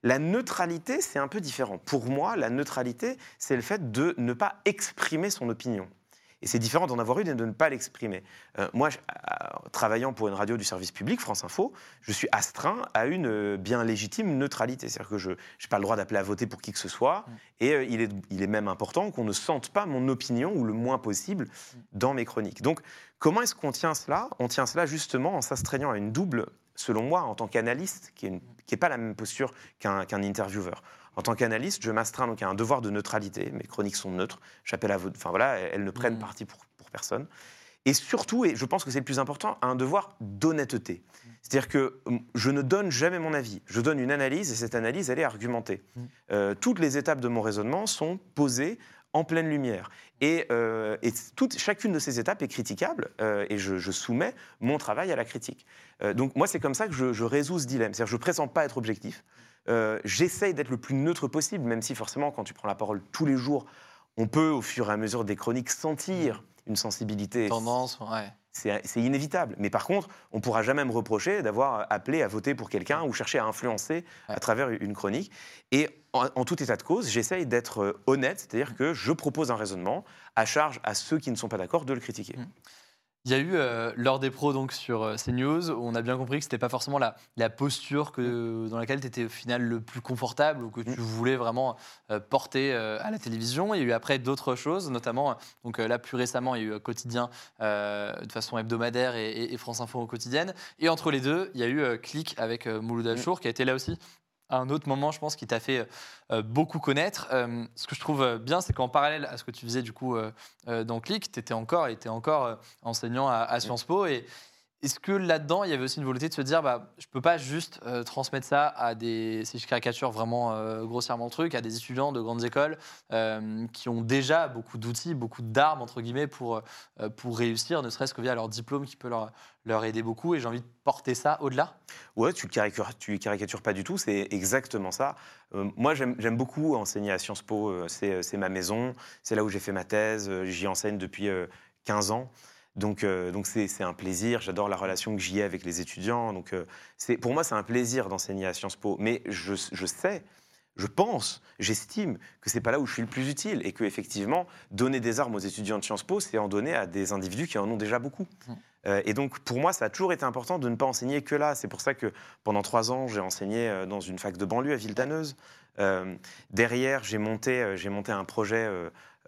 La neutralité, c'est un peu différent. Pour moi, la neutralité, c'est le fait de ne pas exprimer son opinion. Et c'est différent d'en avoir une et de ne pas l'exprimer. Euh, moi, je- à- travaillant pour une radio du service public, France Info, je suis astreint à une euh, bien légitime neutralité. C'est-à-dire que je n'ai pas le droit d'appeler à voter pour qui que ce soit. Et euh, il, est, il est même important qu'on ne sente pas mon opinion, ou le moins possible, dans mes chroniques. Donc, comment est-ce qu'on tient cela? On tient cela justement en s'astreignant à une double, selon moi, en tant qu'analyste, qui n'est pas la même posture qu'un qu'un intervieweur. En tant qu'analyste, je m'astreins donc à un devoir de neutralité. Mes chroniques sont neutres. J'appelle à vote. Enfin voilà, elles ne prennent Mhm. parti pour, pour personne. Et surtout, et je pense que c'est le plus important, à un devoir d'honnêteté. C'est-à-dire que hum, je ne donne jamais mon avis. Je donne une analyse et cette analyse, elle est argumentée. Euh, toutes les étapes de mon raisonnement sont posées en pleine lumière. Et, euh, et toute, chacune de ces étapes est critiquable euh, et je, soumets mon travail à la critique. Euh, donc moi, c'est comme ça que je, je résous ce dilemme. C'est-à-dire je ne prétends pas être objectif. J'essaye d'être le plus neutre possible, même si forcément, quand tu prends la parole tous les jours, on peut, au fur et à mesure des chroniques, sentir une sensibilité. Tendance, ouais. C'est inévitable. Mais par contre, on ne pourra jamais me reprocher d'avoir appelé à voter pour quelqu'un ou cherché à influencer à travers une chronique. Et en, en tout état de cause, j'essaye d'être honnête, c'est-à-dire que je propose un raisonnement à charge à ceux qui ne sont pas d'accord de le critiquer. Mm. Il y a eu euh, l'heure des pros donc sur euh, CNews où on a bien compris que c'était pas forcément la, la posture que, dans laquelle tu étais au final le plus confortable ou que tu Mm. voulais vraiment euh, porter euh, à la télévision. Il y a eu après d'autres choses, notamment donc là plus récemment il y a eu quotidien de façon hebdomadaire et, et- et France Info au quotidienne. Et entre les deux, il y a eu Click avec Mouloud Achour qui a été là aussi à un autre moment, je pense, qui t'a fait euh, beaucoup connaître. Euh, ce que je trouve euh, bien, c'est qu'en parallèle à ce que tu faisais du coup euh, euh, dans Click, tu étais encore, étais encore euh, enseignant à, à Sciences Po. Et est-ce que là-dedans, il y avait aussi une volonté de se dire, bah, je peux pas juste euh, transmettre ça à des, si je caricature vraiment euh, grossièrement le truc, à des étudiants de grandes écoles euh, qui ont déjà beaucoup d'outils, beaucoup d'armes entre guillemets pour pour réussir, ne serait-ce que via leur diplôme qui peut leur leur aider beaucoup. Et j'ai envie de porter ça au-delà? Ouais, tu caricatures, tu caricatures pas du tout, c'est exactement ça. Moi, j'aime beaucoup enseigner à Sciences Po, c'est ma maison, c'est là où j'ai fait ma thèse, j'y enseigne depuis euh, 15 ans. Donc, euh, donc c'est c'est un plaisir. J'adore la relation que j'y ai avec les étudiants. Donc, euh, c'est pour moi, c'est un plaisir d'enseigner à Sciences Po. Mais je, je sais, je pense, j'estime que c'est pas là où je suis le plus utile et que effectivement, donner des armes aux étudiants de Sciences Po, c'est en donner à des individus qui en ont déjà beaucoup. Mm. Euh, et donc, pour moi, ça a toujours été important de ne pas enseigner que là. C'est pour ça que pendant trois ans, j'ai enseigné dans une fac de banlieue à Villetaneuse. Euh, derrière, j'ai monté, j'ai monté un projet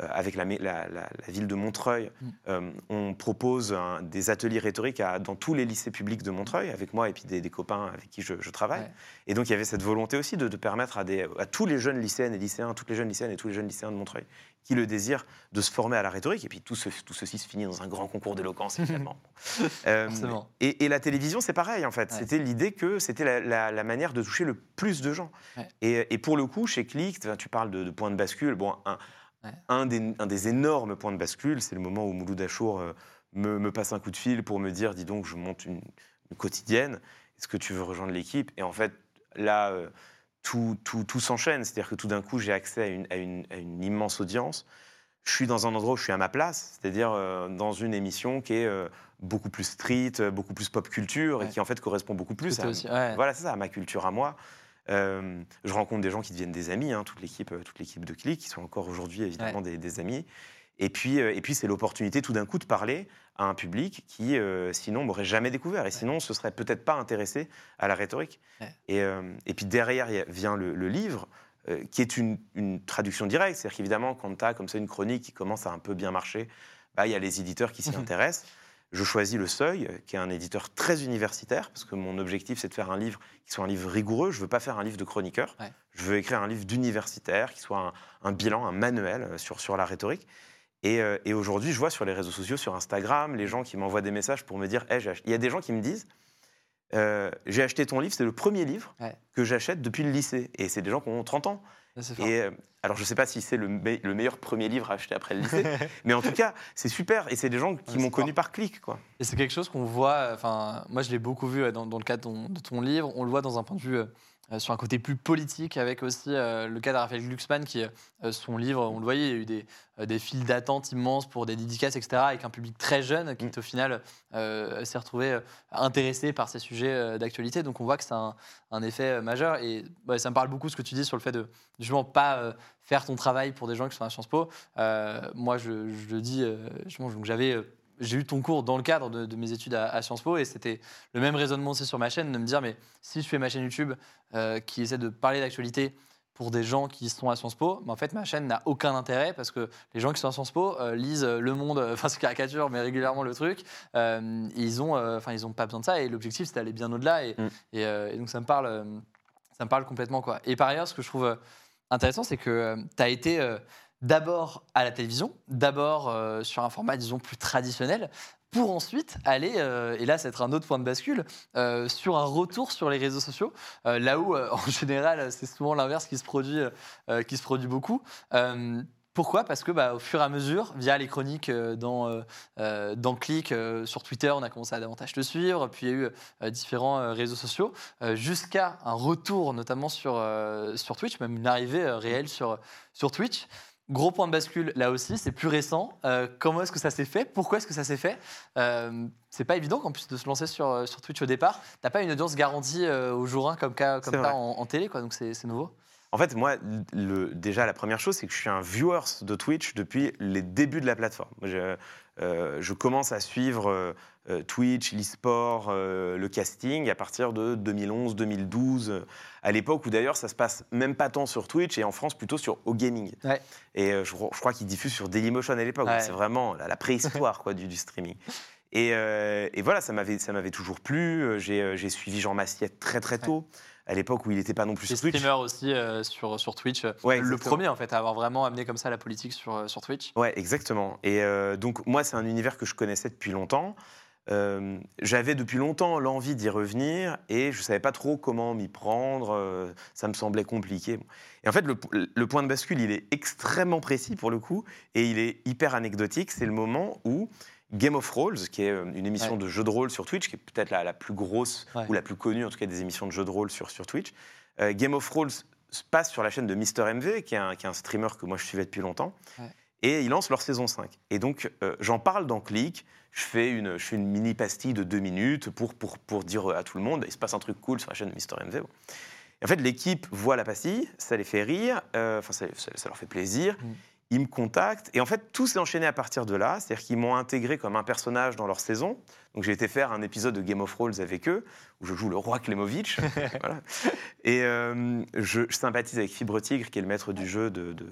avec la, la- la- la ville de Montreuil, Mm. euh, on propose un- des ateliers rhétoriques à- dans tous les lycées publics de Montreuil, avec moi et puis des, des copains avec qui je, je travaille. Ouais. Et donc il y avait cette volonté aussi de, de permettre à, des, à tous les jeunes lycéennes et lycéens, toutes les jeunes lycéennes et tous les jeunes lycéens de Montreuil qui le désirent, de se former à la rhétorique. Et puis tout, ce- tout ceci se finit dans un grand concours d'éloquence, <laughs> évidemment. <laughs> Euh, et, et la télévision, c'est pareil, en fait. Ouais. C'était l'idée que c'était la, la- la manière de toucher le plus de gens. Ouais. Et, et pour le coup, chez Click, tu- tu parles de, de point de bascule. Bon, un, Ouais. un, des, un des énormes points de bascule, c'est le moment où Mouloud Achour euh, me, me passe un coup de fil pour me dire dis donc, je monte une, une quotidienne, est-ce que tu veux rejoindre l'équipe? Et en fait, là, euh, tout, tout, tout s'enchaîne. C'est-à-dire que tout d'un coup, j'ai accès à une, à une- à une immense audience. Je suis dans un endroit où je suis à ma place, c'est-à-dire euh, dans une émission qui est beaucoup plus street, beaucoup plus pop culture, et qui en fait correspond beaucoup plus Tout à, aussi, ouais. voilà, c'est ça, à ma culture à moi. Euh, je rencontre des gens qui deviennent des amis, hein, toute l'équipe, toute l'équipe de Click, qui sont encore aujourd'hui évidemment des, des amis. Et puis, et puis c'est l'opportunité tout d'un coup de parler à un public qui, euh, sinon, m'aurait jamais découvert, et sinon, se serait peut-être pas intéressé à la rhétorique. Ouais. Et, euh, et puis derrière vient le, le livre, euh, qui est une, une traduction directe. C'est-à-dire qu'évidemment, quand tu as comme ça une chronique qui commence à un peu bien marcher, bah, il y a les éditeurs qui s'y intéressent. Je choisis Le Seuil, qui est un éditeur très universitaire, parce que mon objectif, c'est de faire un livre qui soit un livre rigoureux. Je ne veux pas faire un livre de chroniqueur. Ouais. Je veux écrire un livre d'universitaire, qui soit un, un bilan, un manuel euh, sur, sur la rhétorique. Et, euh, et aujourd'hui, je vois sur les réseaux sociaux, sur Instagram, les gens qui m'envoient des messages pour me dire Hey, il y a des gens qui me disent euh, J'ai acheté ton livre, c'est le premier livre Ouais. que j'achète depuis le lycée. Et c'est des gens qui ont 30 ans. Fort. Et euh, alors, je ne sais pas si c'est le, me- le meilleur premier livre à acheter après le lycée, <laughs> mais en tout cas, c'est super. Et c'est des gens qui Ouais, m'ont connu par clic, quoi. Et c'est quelque chose qu'on voit, enfin, moi je l'ai beaucoup vu dans, dans le cadre de ton, de ton livre, on le voit dans un point de vue euh, sur un côté plus politique, avec aussi euh, le cas de Raphaël Glucksmann, qui, euh, son livre, on le voyait, il y a eu des, euh, des files d'attente immenses pour des dédicaces, etc., avec un public très jeune qui, Mm. au final, euh, s'est retrouvé euh, intéressé par ces sujets euh, d'actualité. Donc on voit que c'est un, un effet euh, majeur. Et ça me parle beaucoup ce que tu dis sur le fait de justement pas euh, faire ton travail pour des gens qui sont à Sciences Po. Euh, moi, je, je le dis, euh, justement, j'avais euh, j'ai eu ton cours dans le cadre de, de mes études à, à Sciences Po et c'était le même raisonnement aussi sur ma chaîne de me dire mais si je fais ma chaîne YouTube euh, qui essaie de parler d'actualité pour des gens qui sont à Sciences Po, mais en fait ma chaîne n'a aucun intérêt parce que les gens qui sont à Sciences Po euh, lisent Le Monde, <laughs> enfin c'est caricature mais régulièrement le truc, euh, ils ont, euh, enfin ils ont pas besoin de ça et l'objectif c'est d'aller bien au-delà et, Mm. et, et donc ça me parle, ça me parle complètement quoi. Et par ailleurs ce que je trouve intéressant c'est que tu as été d'abord à la télévision, d'abord euh, sur un format, disons, plus traditionnel, pour ensuite aller, euh, et là, va être un autre point de bascule, euh, sur un retour sur les réseaux sociaux, là où, <laughs> en général, c'est souvent l'inverse qui se produit, qui se produit beaucoup. Pourquoi? Parce que, bah, au fur et à mesure, via les chroniques dans, dans Click, sur Twitter, on a commencé à davantage te suivre. Puis il y a eu différents réseaux sociaux, jusqu'à un retour, notamment sur, sur Twitch, même une arrivée réelle sur, sur Twitch. Gros point de bascule là aussi, c'est plus récent. Euh, comment est-ce que ça s'est fait? Pourquoi est-ce que ça s'est fait? Euh, C'est pas évident qu'en plus de se lancer sur, euh, sur Twitch au départ, t'as pas une audience garantie euh, au jour 1 comme, cas- comme ça en, en télé, quoi, donc c'est nouveau. En fait, moi, le, déjà, la première chose, c'est que je suis un viewer de Twitch depuis les débuts de la plateforme. Je, je commence à suivre Twitch, l'e-sport, euh, le casting à partir de 2011-2012, euh, à l'époque où d'ailleurs ça se passe même pas tant sur Twitch et en France plutôt sur OGaming. Ouais. Et euh, je, je crois qu'ils diffusent sur Dailymotion à l'époque. Ouais. C'est vraiment la, la préhistoire quoi, du, du streaming. Et, euh, et voilà, ça m'avait ça m'avait toujours plu. Euh, J'ai euh, suivi Jean Massiette très très tôt, à l'époque où il n'était pas non plus sur Twitch. streamers aussi euh, sur, sur Twitch. Ouais, le premier en fait à avoir vraiment amené comme ça la politique sur, euh, sur Twitch. Ouais, exactement. Et euh, donc, moi, c'est un univers que je connaissais depuis longtemps. Euh, J'avais depuis longtemps l'envie d'y revenir et je ne savais pas trop comment m'y prendre. euh, ça me semblait compliqué. Et en fait, le, le point de bascule, il est extrêmement précis pour le coup et il est hyper anecdotique. C'est le moment où Game of Thrones, qui est euh, une émission Ouais. de jeux de rôle sur Twitch, qui est peut-être la, la plus grosse Ouais. ou la plus connue, en tout cas, des émissions de jeux de rôle sur, sur Twitch, euh, Game of se passe sur la chaîne de Mister MV, qui est un, qui est un streamer que moi je suivais depuis longtemps. Ouais. Et ils lancent leur saison 5. Et donc, euh, j'en parle dans Click. Je fais, une, je une mini pastille de deux minutes pour, pour, pour dire à tout le monde il se passe un truc cool sur la chaîne de Mister MV. En fait, l'équipe voit la pastille, ça les fait rire, euh, enfin, ça, ça- ça leur fait plaisir. Mm. Ils me contactent. Et en fait, tout s'est enchaîné à partir de là. C'est-à-dire qu'ils m'ont intégré comme un personnage dans leur saison. Donc j'ai été faire un épisode de Game of Thrones avec eux, où je joue le roi Klemovitch. <laughs> Voilà. Et euh, je, je sympathise avec Fibre Tigre, qui est le maître du jeu de, de,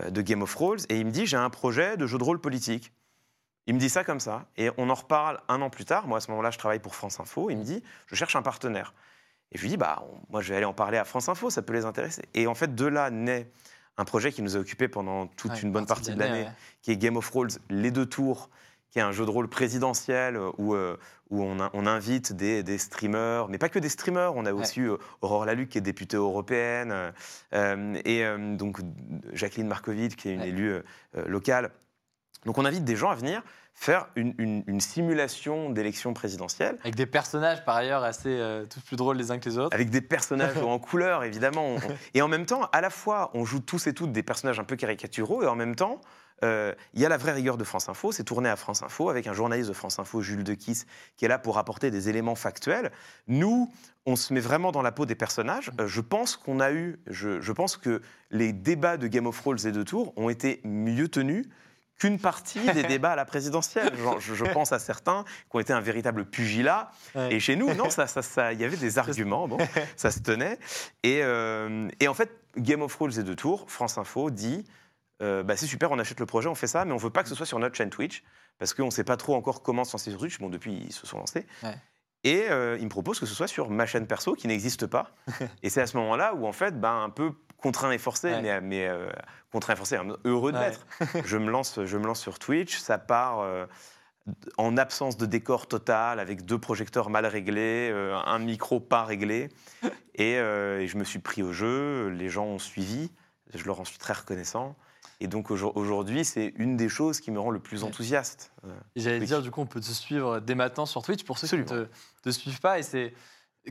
euh, de Game of Thrones. Et il me dit, j'ai un projet de jeu de rôle politique. Il me dit ça comme ça. Et on en reparle un an plus tard. Moi, à ce moment-là, je travaille pour France Info. Il me dit, je cherche un partenaire. Et je lui dis, bah, on- moi, je vais aller en parler à France Info, ça peut les intéresser. Et en fait, de là naît un projet qui nous a occupé pendant toute Ouais, une bonne partie de l'année, ouais. qui est Game of Thrones, les deux tours, qui est un jeu de rôle présidentiel euh, où, euh, où on, a- on invite des, des streamers, mais pas que des streamers, on a aussi euh, Aurore Laluc qui est députée européenne, euh, et donc Jacqueline Markovitch qui est une élue locale. Donc on invite des gens à venir faire une, une- une simulation d'élection présidentielle Avec des personnages par ailleurs assez euh, tous plus drôles les uns que les autres. avec des personnages <laughs> en couleur, évidemment. On- on- et en même temps, à la fois, on joue tous et toutes des personnages un peu caricaturaux, et en même temps, euh, il y a la vraie rigueur de France Info. C'est tourné à France Info avec un journaliste de France Info, Jules Dequisse, qui est là pour apporter des éléments factuels. Nous, on se met vraiment dans la peau des personnages. Euh, je pense qu'on a eu, je, je pense que les débats de Game of Thrones et de Tours ont été mieux tenus qu'une partie des <laughs> débats à la présidentielle. Genre, je, je pense à certains qui ont été un véritable pugilat. Ouais. Et chez nous, non, ça, ça, ça- il y avait des arguments, bon, <laughs> ça se tenait. Et, euh, et en fait, Game of Thrones et de Tours, France Info dit euh, bah, c'est super, on achète le projet, on fait ça, mais on veut pas que ce soit sur notre chaîne Twitch, parce qu'on ne sait pas trop encore comment se lancer sur Twitch. Bon, depuis, ils se sont lancés. Ouais. Et euh, ils me proposent que ce soit sur ma chaîne perso, qui n'existe pas. <laughs> et c'est à ce moment-là où, en fait, bah, un peu contraint et forcé, Ouais. mais, mais euh, contraint et forcé, hein, heureux de Ouais. l'être, <laughs> je, me lance, je me lance sur Twitch. Ça part euh, en absence de décor total, avec deux projecteurs mal réglés, euh, un micro pas réglé. Et, et je me suis pris au jeu, les gens ont suivi, je leur en suis très reconnaissant. Et donc aujourd- aujourd'hui, c'est une des choses qui me rend le plus enthousiaste. J'allais dire, du coup, on peut te suivre dès maintenant sur Twitch pour ceux qui ne te, te suivent pas. Et c'est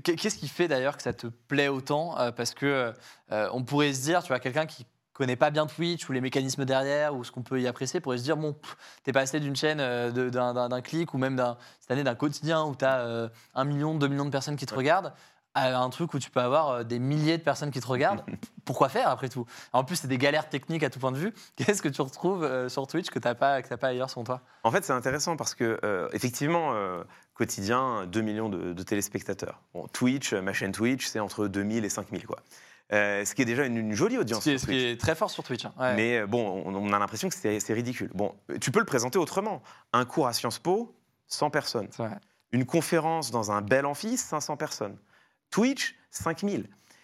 Qu'est-ce qui fait d'ailleurs que ça te plaît autant Euh, Parce que euh, on pourrait se dire, tu vois, quelqu'un qui connaît pas bien Twitch ou les mécanismes derrière ou ce qu'on peut y apprécier pourrait se dire bon t'es passé d'une chaîne euh, d'un clic ou même d'un cette année d'un quotidien où tu as un million deux millions de personnes qui te regardent à un truc où tu peux avoir euh, des milliers de personnes qui te regardent <laughs> pourquoi faire après tout? En plus c'est des galères techniques à tout point de vue <laughs> qu'est-ce que tu retrouves euh, sur Twitch que t'as pas que t'as pas ailleurs selon toi? En fait, c'est intéressant parce que, euh, effectivement, euh, quotidien, 2 millions de, de téléspectateurs. Bon, Twitch, ma chaîne Twitch, c'est entre 2000 et 5000, quoi. Euh, ce qui est déjà une, une jolie ce audience. qui, est, sur ce qui Twitch. est très fort sur Twitch hein. Ouais. Mais bon, on, on a l'impression que c'est ridicule. Bon, tu peux le présenter autrement. Un cours à Sciences Po, 100 personnes. Une conférence dans un bel amphi, 500 personnes. Twitch, 5000.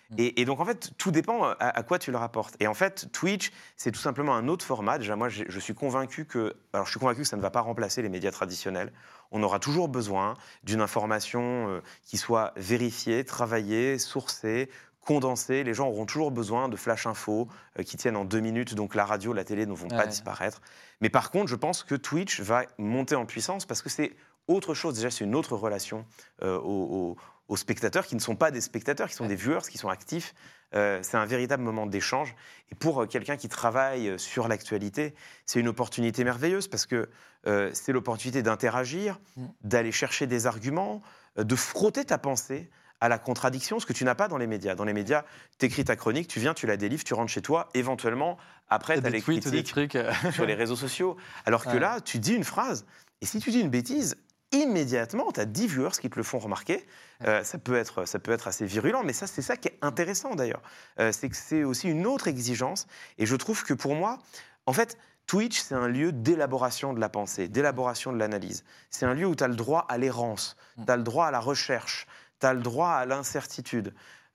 Mm. Et, et donc, en fait, tout dépend à, à quoi tu le rapportes. Et en fait, Twitch, c'est tout simplement un autre format. Déjà, moi, je suis convaincu que. Alors, je suis convaincu que ça ne va pas remplacer les médias traditionnels. On aura toujours besoin d'une information euh, qui soit vérifiée, travaillée, sourcée, condensée. Les gens auront toujours besoin de flash infos euh, qui tiennent en deux minutes. Donc, la radio, la télé ne vont pas disparaître. Mais par contre, je pense que Twitch va monter en puissance parce que c'est autre chose. Déjà, c'est une autre relation euh, aux- aux spectateurs qui ne sont pas des spectateurs, qui sont Ouais. des viewers, qui sont actifs. Euh, c'est un véritable moment d'échange. Et pour euh, quelqu'un qui travaille euh, sur l'actualité, c'est une opportunité merveilleuse parce que euh, c'est l'opportunité d'interagir, Mm. d'aller chercher des arguments, de frotter ta pensée à la contradiction, ce que tu n'as pas dans les médias. Dans les médias, tu écris ta chronique, tu viens, tu la délivres, tu rentres chez toi, éventuellement, après, tu as les des trucs sur les réseaux sociaux. Alors que Ouais. là, tu dis une phrase, et si tu dis une bêtise, immédiatement, tu as 10 viewers qui te le font remarquer. Euh, ça, peut être, ça peut être assez virulent, mais ça, c'est ça qui est intéressant d'ailleurs. Euh, c'est que c'est aussi une autre exigence. Et je trouve que pour moi, en fait, Twitch, c'est un lieu d'élaboration de la pensée, d'élaboration de l'analyse. C'est un lieu où tu as le droit à l'errance, Mm. tu as le droit à la recherche, tu as le droit à l'incertitude.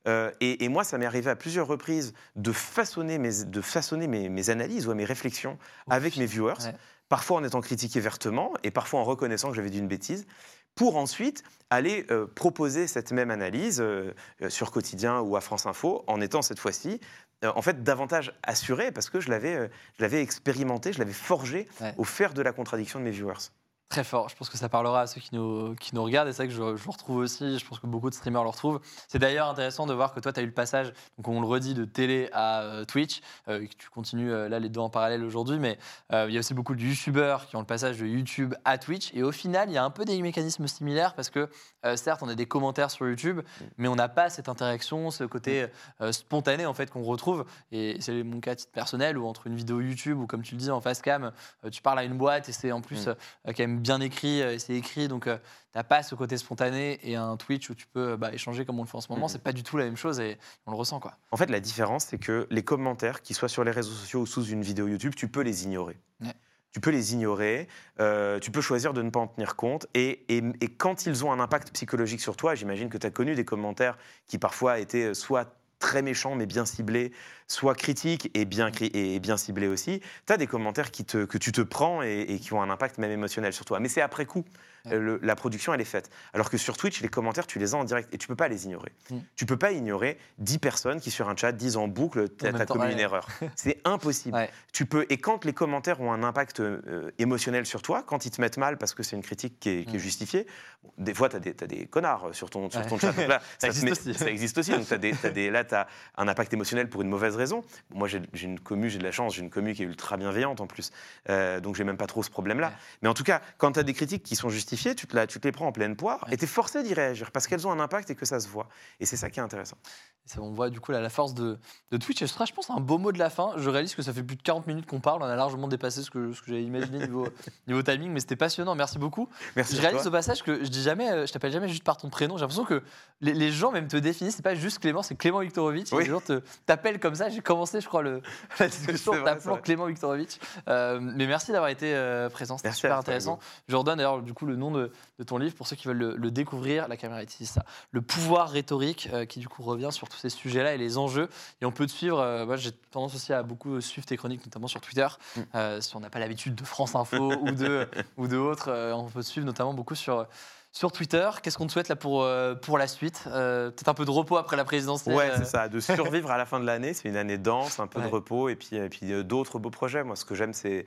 Euh, et, et moi, ça m'est arrivé à plusieurs reprises de façonner mes, de façonner mes, mes analyses ou mes réflexions avec mes viewers, Ouais. Parfois en étant critiqué vertement et parfois en reconnaissant que j'avais dit une bêtise, pour ensuite aller euh, proposer cette même analyse euh, euh, sur Quotidien ou à France Info, en étant cette fois-ci euh, en fait davantage assuré parce que je l'avais je l'avais expérimenté, je l'avais forgé Ouais. au fer de la contradiction de mes viewers. Très fort. Je pense que ça parlera à ceux qui nous, qui nous regardent. Et c'est vrai que je, je le retrouve aussi. Je pense que beaucoup de streamers le retrouvent. C'est d'ailleurs intéressant de voir que toi, tu as eu le passage, donc on le redit, de télé à euh, Twitch. euh, et que tu continues euh, là les deux en parallèle aujourd'hui. Mais il y a aussi beaucoup de YouTubeurs qui ont le passage de YouTube à Twitch. Et au final, il y a un peu des mécanismes similaires parce que certes, on a des commentaires sur YouTube, mais on n'a pas cette interaction, ce côté spontané en fait qu'on retrouve. Et c'est mon cas titre personnel où entre une vidéo YouTube ou comme tu le dis en face cam, tu parles à une boîte et c'est en plus Mm. quand même bien écrit, euh, et c'est écrit, donc tu n'as pas ce côté spontané et un Twitch où tu peux bah, échanger comme on le fait en ce moment, c'est pas du tout la même chose et on le ressent quoi. En fait, la différence, c'est que les commentaires, qu'ils soient sur les réseaux sociaux ou sous une vidéo YouTube, tu peux les ignorer. Ouais. Tu peux les ignorer, euh, tu peux choisir de ne pas en tenir compte. Et, et- et quand ils ont un impact psychologique sur toi, j'imagine que tu as connu des commentaires qui parfois étaient soit très méchants mais bien ciblés, soit critiques et bien, et bien ciblés aussi. Tu des commentaires qui te, que tu te prends et, et qui ont un impact même émotionnel sur toi. Mais c'est après coup. Ouais. Euh, le- la production, elle est faite. Alors que sur Twitch, les commentaires, tu les as en direct et tu peux pas les ignorer. Mm. Tu peux pas ignorer 10 personnes qui, sur un chat, disent en boucle T'as commis ouais. une erreur. <laughs> C'est impossible. Ouais. Tu peux, et quand les commentaires ont un impact euh, émotionnel sur toi, quand ils te mettent mal parce que c'est une critique qui est, qui est Mm. justifiée, bon, des fois, tu as, des connards sur ton, sur ton chat. Là, <laughs> Ça te existe met- aussi. Ça existe aussi. Donc des, des, là, tu as un impact émotionnel pour une mauvaise raison. Moi, j'ai une commu, j'ai de la chance, j'ai une commu qui est ultra bienveillante en plus. Euh, donc j'ai même pas trop ce problème-là. Mais en tout cas, quand tu as des critiques qui sont justifiées, tu te, la- tu te les prends en pleine poire Ouais. et tu es forcé d'y réagir parce qu'elles ont un impact et que ça se voit. Et c'est ça qui est intéressant. Ça, on voit du coup là, la force de, de Twitch. Et ce sera, je pense, un beau mot de la fin. Je réalise que ça fait plus de 40 minutes qu'on parle. On a largement dépassé ce que, ce que j'avais imaginé niveau, <laughs> niveau timing, mais c'était passionnant. Merci beaucoup. Merci. Je réalise toi. au passage que je dis jamais, euh, je t'appelle jamais juste par ton prénom. J'ai l'impression que les, les gens même te définissent. C'est pas juste Clément, c'est Clément Viktorovitch. Oui. Les gens t'appellent comme ça. J'ai commencé, je crois, le, <laughs> la discussion en t'appelant. Clément Viktorovitch. Euh, mais merci d'avoir été euh, présent. C'était super intéressant. Je redonne d'ailleurs du coup le nom de, de ton livre pour ceux qui veulent le, le découvrir. La caméra est ici, ça. Le pouvoir rhétorique euh, qui du coup revient sur tous ces sujets-là et les enjeux. Et on peut te suivre. euh, moi, j'ai tendance aussi à beaucoup suivre tes chroniques, notamment sur Twitter. Mm. Euh, si on n'a pas l'habitude de France Info ou de <laughs> ou de autres, euh, on peut te suivre notamment beaucoup sur sur Twitter. Qu'est-ce qu'on te souhaite là pour euh, pour la suite Euh, Peut-être un peu de repos après la présidentielle. Ouais, c'est ça, de <laughs> survivre à la fin de l'année. C'est une année dense, un peu Ouais. de repos et puis, et puis euh, d'autres beaux projets. Moi, ce que j'aime, c'est,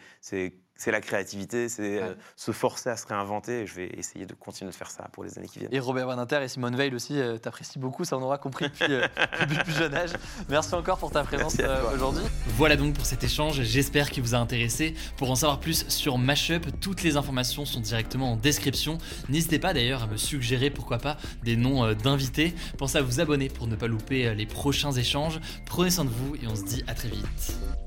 c'est, la créativité, c'est euh, se forcer à se réinventer. Et je vais essayer de continuer de faire ça pour les années qui viennent. Et Robert Badinter et Simone Veil aussi, euh, t'apprécies beaucoup, ça on aura compris depuis, euh, <laughs> depuis le plus jeune âge. Merci encore pour ta présence euh, aujourd'hui. Voilà donc pour cet échange, j'espère qu'il vous a intéressé. Pour en savoir plus sur Mashup, toutes les informations sont directement en description. N'hésitez pas d'ailleurs à me suggérer pourquoi pas des noms euh, d'invités. Pensez à vous abonner pour ne pas louper euh, les prochains échanges. Prenez soin de vous et on se dit à très vite.